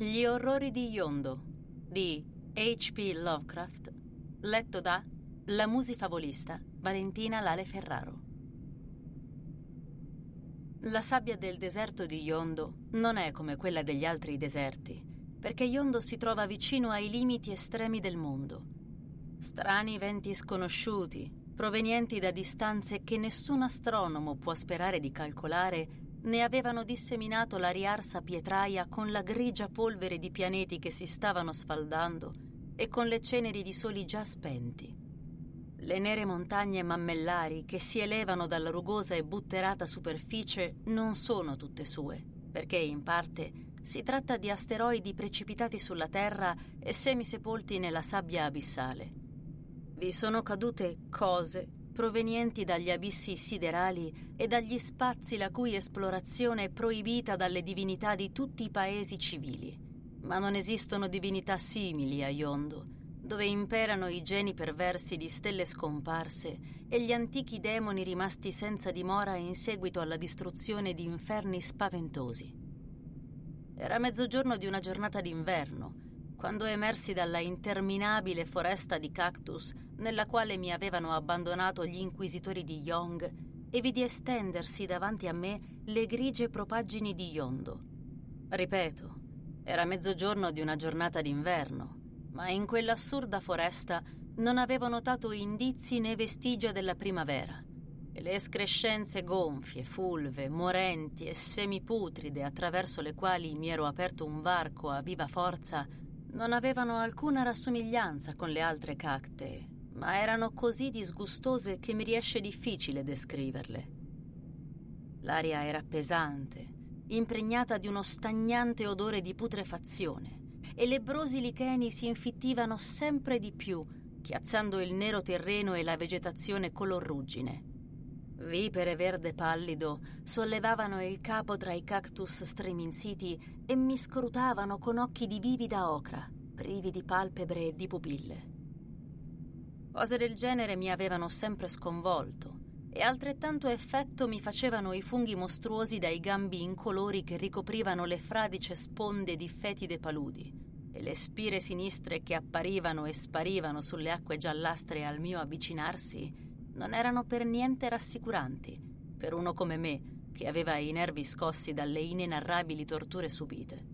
Gli orrori di Yondo di H.P. Lovecraft, letto da La musifavolista Valentina Lale Ferraro. La sabbia del deserto di Yondo non è come quella degli altri deserti, perché Yondo si trova vicino ai limiti estremi del mondo. Strani venti sconosciuti, provenienti da distanze che nessun astronomo può sperare di calcolare, ne avevano disseminato la riarsa pietraia con la grigia polvere di pianeti che si stavano sfaldando e con le ceneri di soli già spenti. Le nere montagne mammellari che si elevano dalla rugosa e butterata superficie non sono tutte sue, perché in parte si tratta di asteroidi precipitati sulla Terra e semisepolti nella sabbia abissale. Vi sono cadute cose provenienti dagli abissi siderali e dagli spazi la cui esplorazione è proibita dalle divinità di tutti i paesi civili. Ma non esistono divinità simili a Yondo, dove imperano i geni perversi di stelle scomparse e gli antichi demoni rimasti senza dimora in seguito alla distruzione di inferni spaventosi. Era mezzogiorno di una giornata d'inverno, quando emersi dalla interminabile foresta di cactus nella quale mi avevano abbandonato gli inquisitori di Yong e vidi estendersi davanti a me le grigie propaggini di Yondo. Ripeto, era mezzogiorno di una giornata d'inverno, ma in quell'assurda foresta non avevo notato indizi né vestigia della primavera. E le escrescenze gonfie, fulve, morenti e semiputride attraverso le quali mi ero aperto un varco a viva forza non avevano alcuna rassomiglianza con le altre cactee, ma erano così disgustose che mi riesce difficile descriverle. L'aria era pesante, impregnata di uno stagnante odore di putrefazione, e lebbrosi licheni si infittivano sempre di più, chiazzando il nero terreno e la vegetazione color ruggine. Vipere verde pallido sollevavano il capo tra i cactus striminziti e mi scrutavano con occhi di vivida ocra, privi di palpebre e di pupille. Cose del genere mi avevano sempre sconvolto e altrettanto effetto mi facevano i funghi mostruosi dai gambi incolori che ricoprivano le fradice sponde di fetide paludi e le spire sinistre che apparivano e sparivano sulle acque giallastre al mio avvicinarsi non erano per niente rassicuranti per uno come me che aveva i nervi scossi dalle inenarrabili torture subite.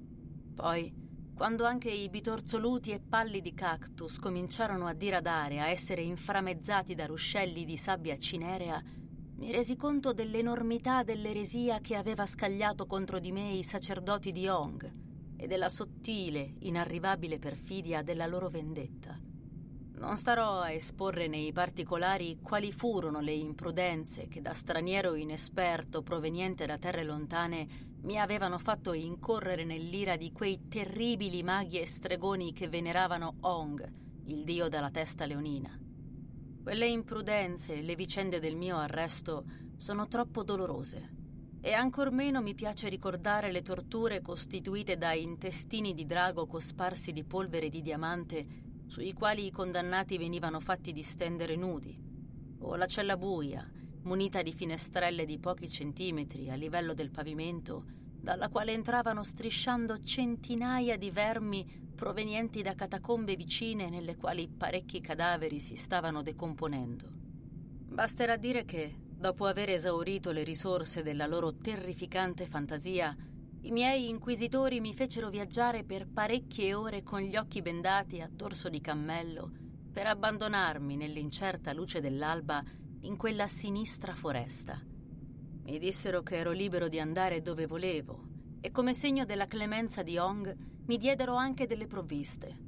Poi, quando anche i bitorzoluti e pallidi cactus cominciarono a diradare, a essere inframezzati da ruscelli di sabbia cinerea, mi resi conto dell'enormità dell'eresia che aveva scagliato contro di me i sacerdoti di Hong e della sottile, inarrivabile perfidia della loro vendetta. Non starò a esporre nei particolari quali furono le imprudenze che da straniero inesperto proveniente da terre lontane mi avevano fatto incorrere nell'ira di quei terribili maghi e stregoni che veneravano Ong, il dio della testa leonina. Quelle imprudenze, le vicende del mio arresto, sono troppo dolorose. E ancor meno mi piace ricordare le torture costituite da intestini di drago cosparsi di polvere di diamante sui quali i condannati venivano fatti distendere nudi, o la cella buia, munita di finestrelle di pochi centimetri a livello del pavimento, dalla quale entravano strisciando centinaia di vermi provenienti da catacombe vicine nelle quali parecchi cadaveri si stavano decomponendo. Basterà dire che, dopo aver esaurito le risorse della loro terrificante fantasia, I miei inquisitori mi fecero viaggiare per parecchie ore con gli occhi bendati a torso di cammello per abbandonarmi nell'incerta luce dell'alba in quella sinistra foresta. Mi dissero che ero libero di andare dove volevo e come segno della clemenza di Hong mi diedero anche delle provviste.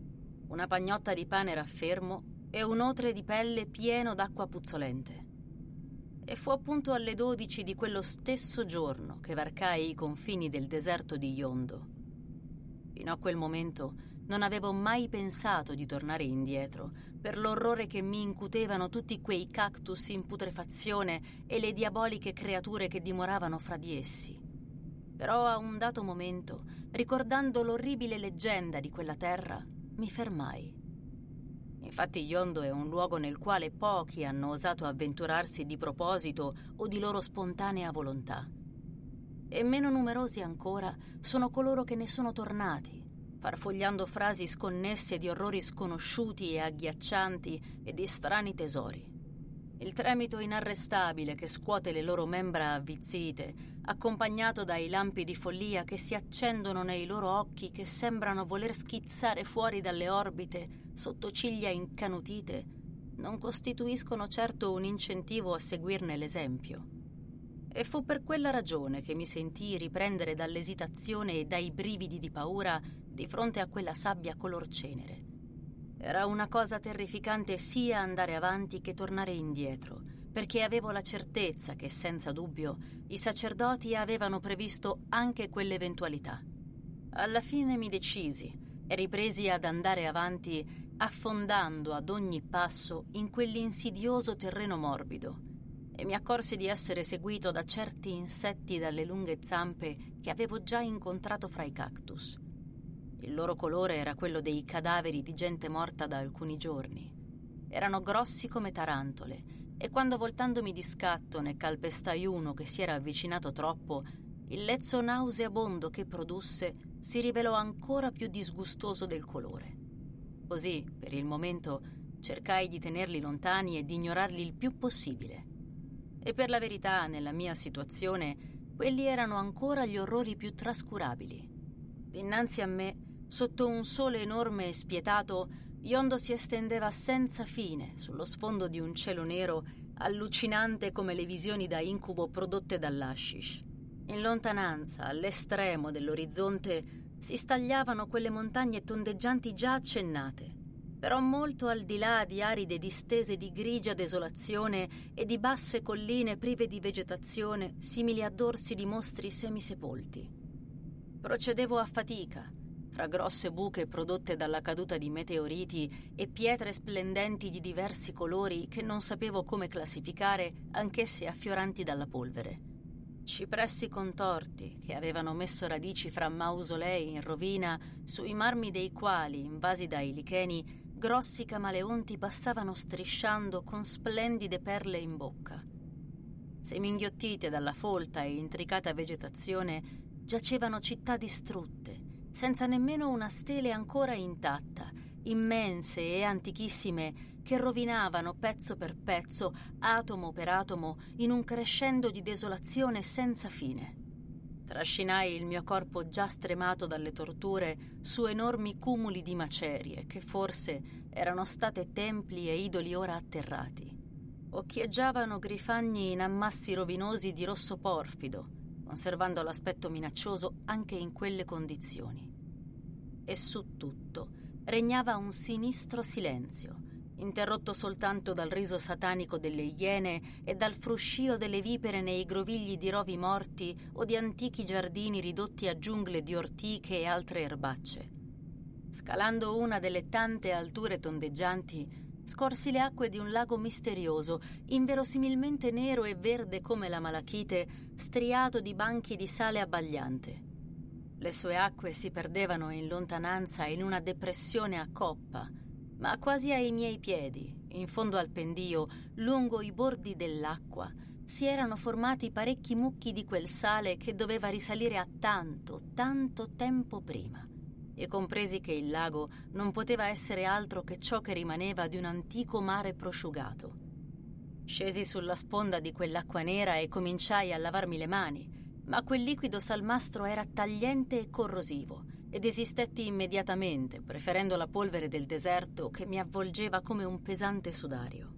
Una pagnotta di pane raffermo e un otre di pelle pieno d'acqua puzzolente e fu appunto alle 12 di quello stesso giorno che varcai i confini del deserto di Yondo. Fino a quel momento non avevo mai pensato di tornare indietro, per l'orrore che mi incutevano tutti quei cactus in putrefazione e le diaboliche creature che dimoravano fra di essi. Però a un dato momento, ricordando l'orribile leggenda di quella terra, mi fermai Infatti Yondo è un luogo nel quale pochi hanno osato avventurarsi di proposito o di loro spontanea volontà. E meno numerosi ancora sono coloro che ne sono tornati, farfogliando frasi sconnesse di orrori sconosciuti e agghiaccianti e di strani tesori. Il tremito inarrestabile che scuote le loro membra avvizzite, accompagnato dai lampi di follia che si accendono nei loro occhi che sembrano voler schizzare fuori dalle orbite sotto ciglia incanutite, non costituiscono certo un incentivo a seguirne l'esempio. E fu per quella ragione che mi sentii riprendere dall'esitazione e dai brividi di paura di fronte a quella sabbia color cenere era una cosa terrificante sia andare avanti che tornare indietro, perché avevo la certezza che senza dubbio i sacerdoti avevano previsto anche quell'eventualità. Alla fine mi decisi e ripresi ad andare avanti affondando ad ogni passo in quell'insidioso terreno morbido e mi accorsi di essere seguito da certi insetti dalle lunghe zampe che avevo già incontrato fra i cactus. Il loro colore era quello dei cadaveri di gente morta da alcuni giorni. Erano grossi come tarantole e quando voltandomi di scatto ne calpestai uno che si era avvicinato troppo, il lezzo nauseabondo che produsse si rivelò ancora più disgustoso del colore. Così, per il momento, cercai di tenerli lontani e di ignorarli il più possibile. E per la verità, nella mia situazione, quelli erano ancora gli orrori più trascurabili. Dinanzi a me Sotto un sole enorme e spietato, Yondo si estendeva senza fine sullo sfondo di un cielo nero, allucinante come le visioni da incubo prodotte dall'ashish. In lontananza, all'estremo dell'orizzonte, si stagliavano quelle montagne tondeggianti già accennate, però molto al di là di aride distese di grigia desolazione e di basse colline prive di vegetazione, simili a dorsi di mostri semisepolti. Procedevo a fatica, fra grosse buche prodotte dalla caduta di meteoriti e pietre splendenti di diversi colori che non sapevo come classificare, anch'esse affioranti dalla polvere. Cipressi contorti che avevano messo radici fra mausolei in rovina, sui marmi dei quali, invasi dai licheni, grossi camaleonti passavano strisciando con splendide perle in bocca. Seminghiottite dalla folta e intricata vegetazione, giacevano città distrutte, senza nemmeno una stele ancora intatta, immense e antichissime che rovinavano pezzo per pezzo, atomo per atomo, in un crescendo di desolazione senza fine. Trascinai il mio corpo già stremato dalle torture su enormi cumuli di macerie che forse erano state templi e idoli ora atterrati. Occhieggiavano grifagni in ammassi rovinosi di rosso porfido, conservando l'aspetto minaccioso anche in quelle condizioni. E su tutto regnava un sinistro silenzio, interrotto soltanto dal riso satanico delle iene e dal fruscio delle vipere nei grovigli di rovi morti o di antichi giardini ridotti a giungle di ortiche e altre erbacce. Scalando una delle tante alture tondeggianti, scorsi le acque di un lago misterioso, inverosimilmente nero e verde come la malachite, striato di banchi di sale abbagliante. Le sue acque si perdevano in lontananza in una depressione a coppa, ma quasi ai miei piedi, in fondo al pendio, lungo i bordi dell'acqua, si erano formati parecchi mucchi di quel sale che doveva risalire a tanto, tanto tempo prima e compresi che il lago non poteva essere altro che ciò che rimaneva di un antico mare prosciugato. Scesi sulla sponda di quell'acqua nera e cominciai a lavarmi le mani, ma quel liquido salmastro era tagliente e corrosivo ed esistetti immediatamente, preferendo la polvere del deserto che mi avvolgeva come un pesante sudario.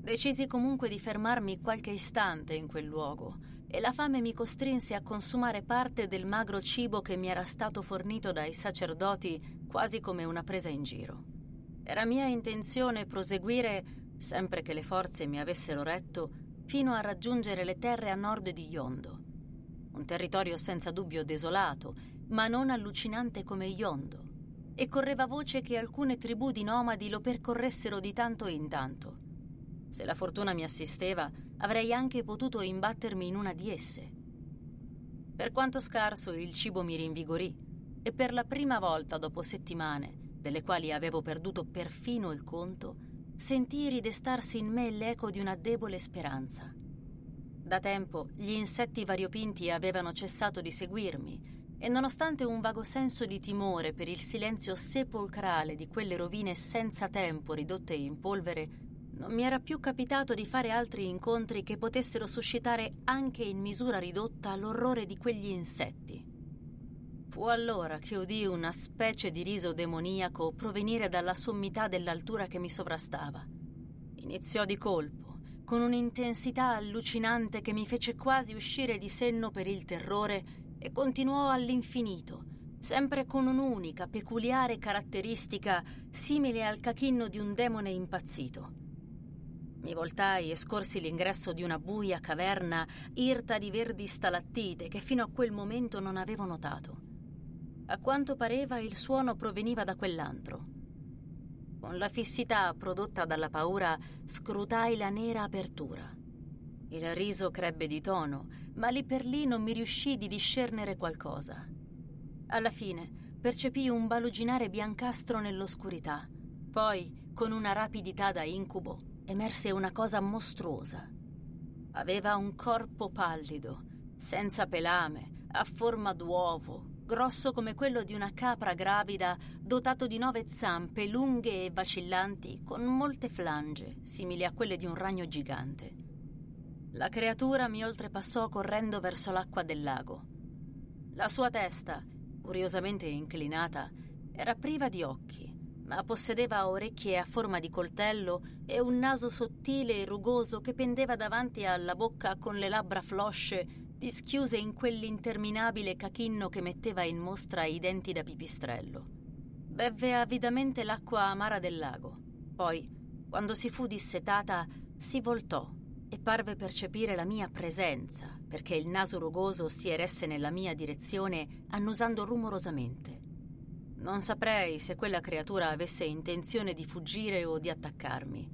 Decisi comunque di fermarmi qualche istante in quel luogo e la fame mi costrinse a consumare parte del magro cibo che mi era stato fornito dai sacerdoti quasi come una presa in giro. Era mia intenzione proseguire, sempre che le forze mi avessero retto, fino a raggiungere le terre a nord di Yondo. Un territorio senza dubbio desolato, ma non allucinante come Yondo. E correva voce che alcune tribù di nomadi lo percorressero di tanto in tanto. Se la fortuna mi assisteva, avrei anche potuto imbattermi in una di esse. Per quanto scarso, il cibo mi rinvigorì e per la prima volta dopo settimane, delle quali avevo perduto perfino il conto, sentii ridestarsi in me l'eco di una debole speranza. Da tempo gli insetti variopinti avevano cessato di seguirmi e nonostante un vago senso di timore per il silenzio sepolcrale di quelle rovine senza tempo ridotte in polvere, non mi era più capitato di fare altri incontri che potessero suscitare anche in misura ridotta l'orrore di quegli insetti. Fu allora che udii una specie di riso demoniaco provenire dalla sommità dell'altura che mi sovrastava. Iniziò di colpo, con un'intensità allucinante che mi fece quasi uscire di senno per il terrore e continuò all'infinito, sempre con un'unica, peculiare caratteristica simile al cachinno di un demone impazzito. Mi voltai e scorsi l'ingresso di una buia caverna irta di verdi stalattite che fino a quel momento non avevo notato. A quanto pareva il suono proveniva da quell'antro. Con la fissità prodotta dalla paura scrutai la nera apertura. Il riso crebbe di tono, ma lì per lì non mi riuscì di discernere qualcosa. Alla fine percepii un baluginare biancastro nell'oscurità. Poi, con una rapidità da incubo, emerse una cosa mostruosa. Aveva un corpo pallido, senza pelame, a forma d'uovo, grosso come quello di una capra gravida, dotato di nove zampe lunghe e vacillanti, con molte flange, simili a quelle di un ragno gigante. La creatura mi oltrepassò correndo verso l'acqua del lago. La sua testa, curiosamente inclinata, era priva di occhi, ma possedeva orecchie a forma di coltello e un naso sottile e rugoso che pendeva davanti alla bocca con le labbra flosce dischiuse in quell'interminabile cachinno che metteva in mostra i denti da pipistrello. Bevve avidamente l'acqua amara del lago. Poi, quando si fu dissetata, si voltò e parve percepire la mia presenza, perché il naso rugoso si eresse nella mia direzione, annusando rumorosamente. Non saprei se quella creatura avesse intenzione di fuggire o di attaccarmi.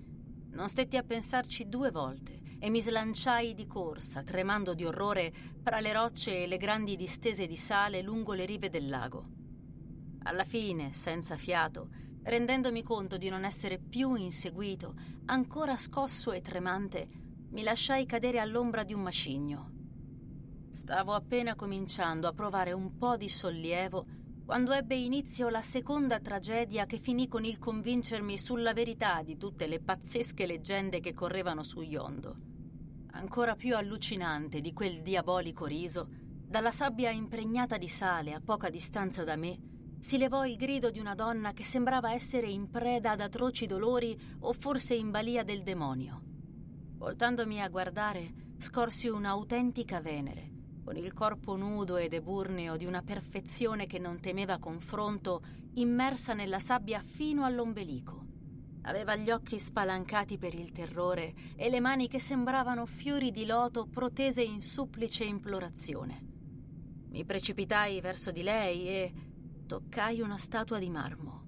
Non stetti a pensarci due volte e mi slanciai di corsa, tremando di orrore, fra le rocce e le grandi distese di sale lungo le rive del lago. Alla fine, senza fiato, rendendomi conto di non essere più inseguito, ancora scosso e tremante, mi lasciai cadere all'ombra di un macigno. Stavo appena cominciando a provare un po' di sollievo quando ebbe inizio la seconda tragedia che finì con il convincermi sulla verità di tutte le pazzesche leggende che correvano su Yondo. Ancora più allucinante di quel diabolico riso, dalla sabbia impregnata di sale a poca distanza da me, si levò il grido di una donna che sembrava essere in preda ad atroci dolori o forse in balia del demonio. Voltandomi a guardare, scorsi un'autentica Venere, con il corpo nudo ed eburneo di una perfezione che non temeva confronto, immersa nella sabbia fino all'ombelico. Aveva gli occhi spalancati per il terrore e le mani che sembravano fiori di loto protese in supplice implorazione. Mi precipitai verso di lei e toccai una statua di marmo.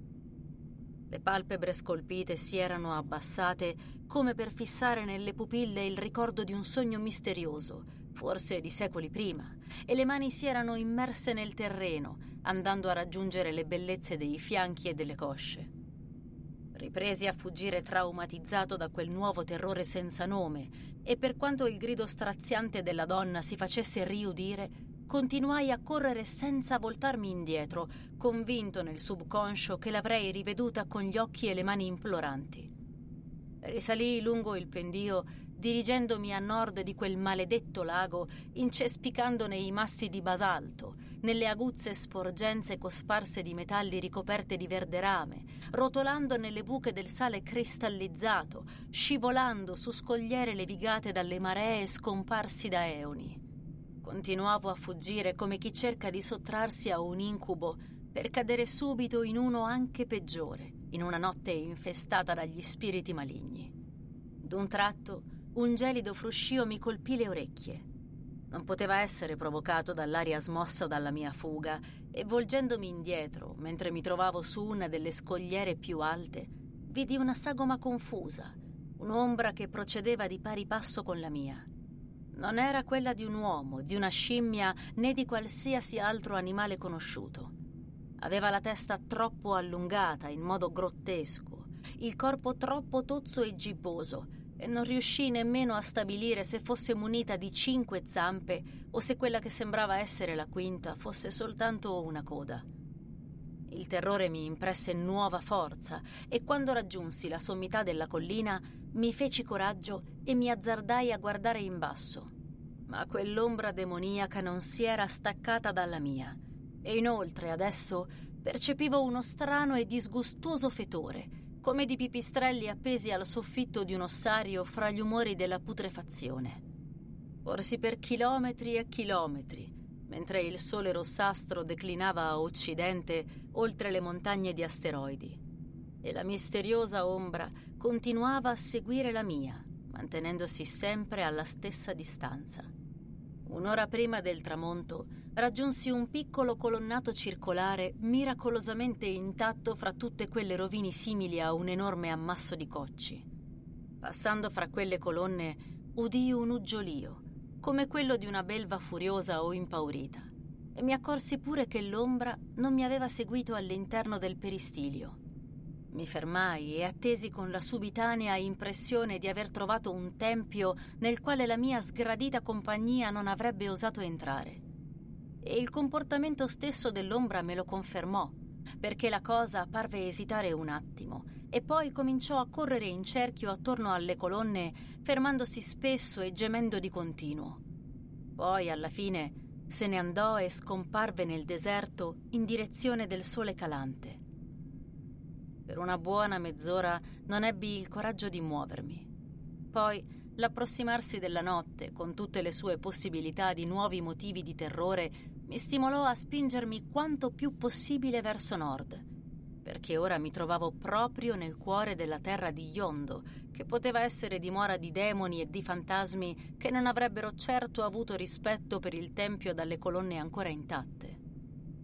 Le palpebre scolpite si erano abbassate come per fissare nelle pupille il ricordo di un sogno misterioso, forse di secoli prima, e le mani si erano immerse nel terreno, andando a raggiungere le bellezze dei fianchi e delle cosce. Ripresi a fuggire traumatizzato da quel nuovo terrore senza nome, e per quanto il grido straziante della donna si facesse riudire, continuai a correre senza voltarmi indietro, convinto nel subconscio che l'avrei riveduta con gli occhi e le mani imploranti. Risalii lungo il pendio dirigendomi a nord di quel maledetto lago, incespicandone i massi di basalto, nelle aguzze sporgenze cosparse di metalli ricoperte di verde rame, rotolando nelle buche del sale cristallizzato, scivolando su scogliere levigate dalle maree scomparsi da eoni. Continuavo a fuggire come chi cerca di sottrarsi a un incubo per cadere subito in uno anche peggiore, in una notte infestata dagli spiriti maligni. D'un tratto, un gelido fruscio mi colpì le orecchie. Non poteva essere provocato dall'aria smossa dalla mia fuga e volgendomi indietro, mentre mi trovavo su una delle scogliere più alte, vidi una sagoma confusa, un'ombra che procedeva di pari passo con la mia. Non era quella di un uomo, di una scimmia né di qualsiasi altro animale conosciuto. Aveva la testa troppo allungata in modo grottesco, il corpo troppo tozzo e gibboso, e non riuscì nemmeno a stabilire se fosse munita di cinque zampe o se quella che sembrava essere la quinta fosse soltanto una coda. Il terrore mi impresse nuova forza e quando raggiunsi la sommità della collina mi feci coraggio e mi azzardai a guardare in basso. Ma quell'ombra demoniaca non si era staccata dalla mia e inoltre adesso percepivo uno strano e disgustoso fetore come di pipistrelli appesi al soffitto di un ossario fra gli umori della putrefazione. Corsi per chilometri e chilometri, mentre il sole rossastro declinava a occidente oltre le montagne di asteroidi, e la misteriosa ombra continuava a seguire la mia, mantenendosi sempre alla stessa distanza. Un'ora prima del tramonto raggiunsi un piccolo colonnato circolare miracolosamente intatto fra tutte quelle rovine simili a un enorme ammasso di cocci. Passando fra quelle colonne udii un uggiolio, come quello di una belva furiosa o impaurita, e mi accorsi pure che l'ombra non mi aveva seguito all'interno del peristilio. Mi fermai e attesi con la subitanea impressione di aver trovato un tempio nel quale la mia sgradita compagnia non avrebbe osato entrare e il comportamento stesso dell'ombra me lo confermò, perché la cosa parve esitare un attimo e poi cominciò a correre in cerchio attorno alle colonne, fermandosi spesso e gemendo di continuo. Poi, alla fine, se ne andò e scomparve nel deserto in direzione del sole calante. Per una buona mezz'ora non ebbi il coraggio di muovermi. Poi l'approssimarsi della notte, con tutte le sue possibilità di nuovi motivi di terrore, mi stimolò a spingermi quanto più possibile verso nord, perché ora mi trovavo proprio nel cuore della terra di Yondo, che poteva essere dimora di demoni e di fantasmi che non avrebbero certo avuto rispetto per il tempio dalle colonne ancora intatte.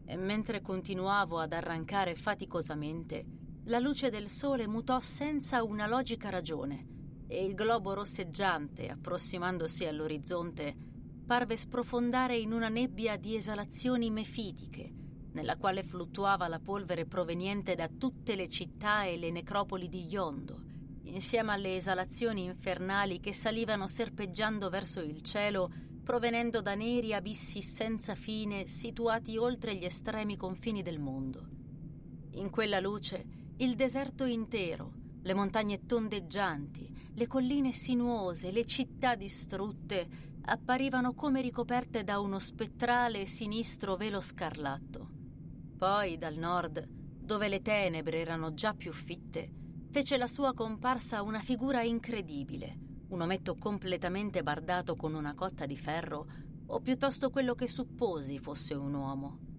E mentre continuavo ad arrancare faticosamente, la luce del sole mutò senza una logica ragione e il globo rosseggiante, approssimandosi all'orizzonte, parve sprofondare in una nebbia di esalazioni mefitiche, nella quale fluttuava la polvere proveniente da tutte le città e le necropoli di Yondo, insieme alle esalazioni infernali che salivano serpeggiando verso il cielo, provenendo da neri abissi senza fine situati oltre gli estremi confini del mondo. In quella luce il deserto intero, le montagne tondeggianti, le colline sinuose, le città distrutte, apparivano come ricoperte da uno spettrale e sinistro velo scarlatto. Poi, dal nord, dove le tenebre erano già più fitte, fece la sua comparsa una figura incredibile, un ometto completamente bardato con una cotta di ferro, o piuttosto quello che supposi fosse un uomo.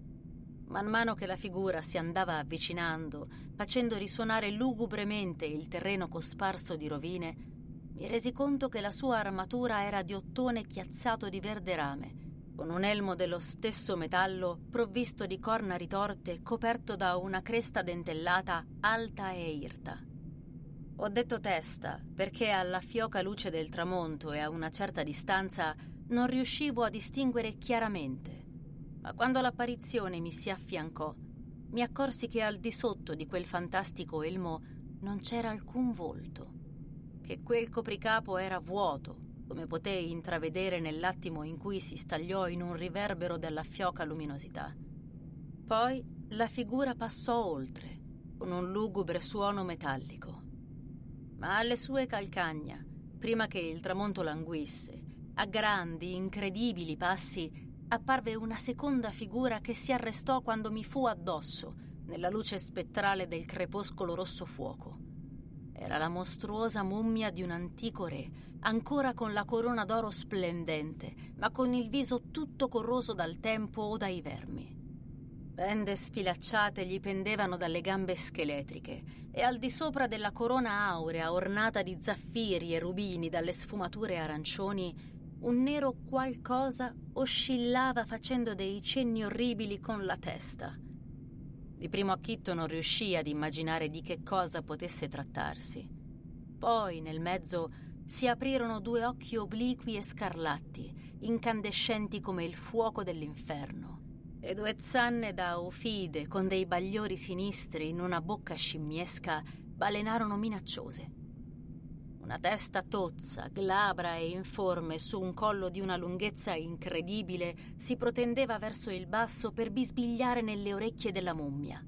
Man mano che la figura si andava avvicinando, facendo risuonare lugubremente il terreno cosparso di rovine, mi resi conto che la sua armatura era di ottone chiazzato di verde rame, con un elmo dello stesso metallo provvisto di corna ritorte coperto da una cresta dentellata alta e irta. Ho detto testa perché alla fioca luce del tramonto e a una certa distanza non riuscivo a distinguere chiaramente, ma quando l'apparizione mi si affiancò, mi accorsi che al di sotto di quel fantastico elmo non c'era alcun volto che quel copricapo era vuoto, come potei intravedere nell'attimo in cui si stagliò in un riverbero della fioca luminosità. Poi la figura passò oltre, con un lugubre suono metallico. Ma alle sue calcagna, prima che il tramonto languisse, a grandi, incredibili passi, apparve una seconda figura che si arrestò quando mi fu addosso, nella luce spettrale del crepuscolo rosso fuoco. Era la mostruosa mummia di un antico re, ancora con la corona d'oro splendente, ma con il viso tutto corroso dal tempo o dai vermi. Bende sfilacciate gli pendevano dalle gambe scheletriche e al di sopra della corona aurea ornata di zaffiri e rubini dalle sfumature arancioni, un nero qualcosa oscillava facendo dei cenni orribili con la testa. Di primo acchitto non riuscì ad immaginare di che cosa potesse trattarsi. Poi, nel mezzo, si aprirono due occhi obliqui e scarlatti, incandescenti come il fuoco dell'inferno e due zanne da ofide con dei bagliori sinistri in una bocca scimmiesca balenarono minacciose. Una testa tozza, glabra e informe su un collo di una lunghezza incredibile si protendeva verso il basso per bisbigliare nelle orecchie della mummia.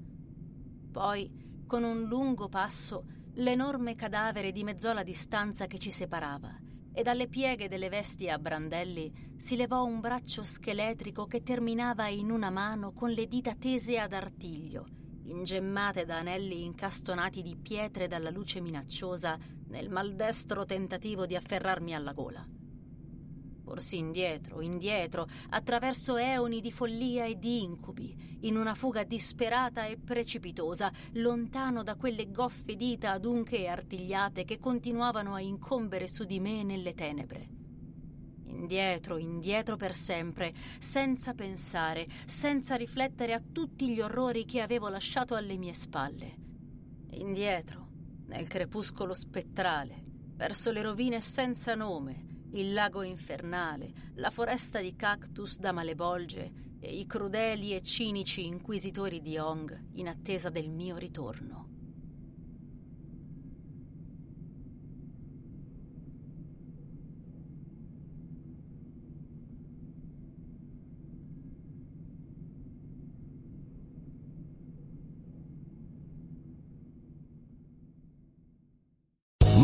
Poi, con un lungo passo, l'enorme cadavere dimezzò la distanza che ci separava e dalle pieghe delle vesti a brandelli si levò un braccio scheletrico che terminava in una mano con le dita tese ad artiglio, ingemmate da anelli incastonati di pietre dalla luce minacciosa nel maldestro tentativo di afferrarmi alla gola. Corsi indietro, indietro, attraverso eoni di follia e di incubi, in una fuga disperata e precipitosa, lontano da quelle goffe dita adunche e artigliate che continuavano a incombere su di me nelle tenebre. Indietro, indietro per sempre, senza pensare, senza riflettere a tutti gli orrori che avevo lasciato alle mie spalle. Indietro, nel crepuscolo spettrale, verso le rovine senza nome, il lago infernale, la foresta di cactus da malebolge e i crudeli e cinici inquisitori di Hong in attesa del mio ritorno.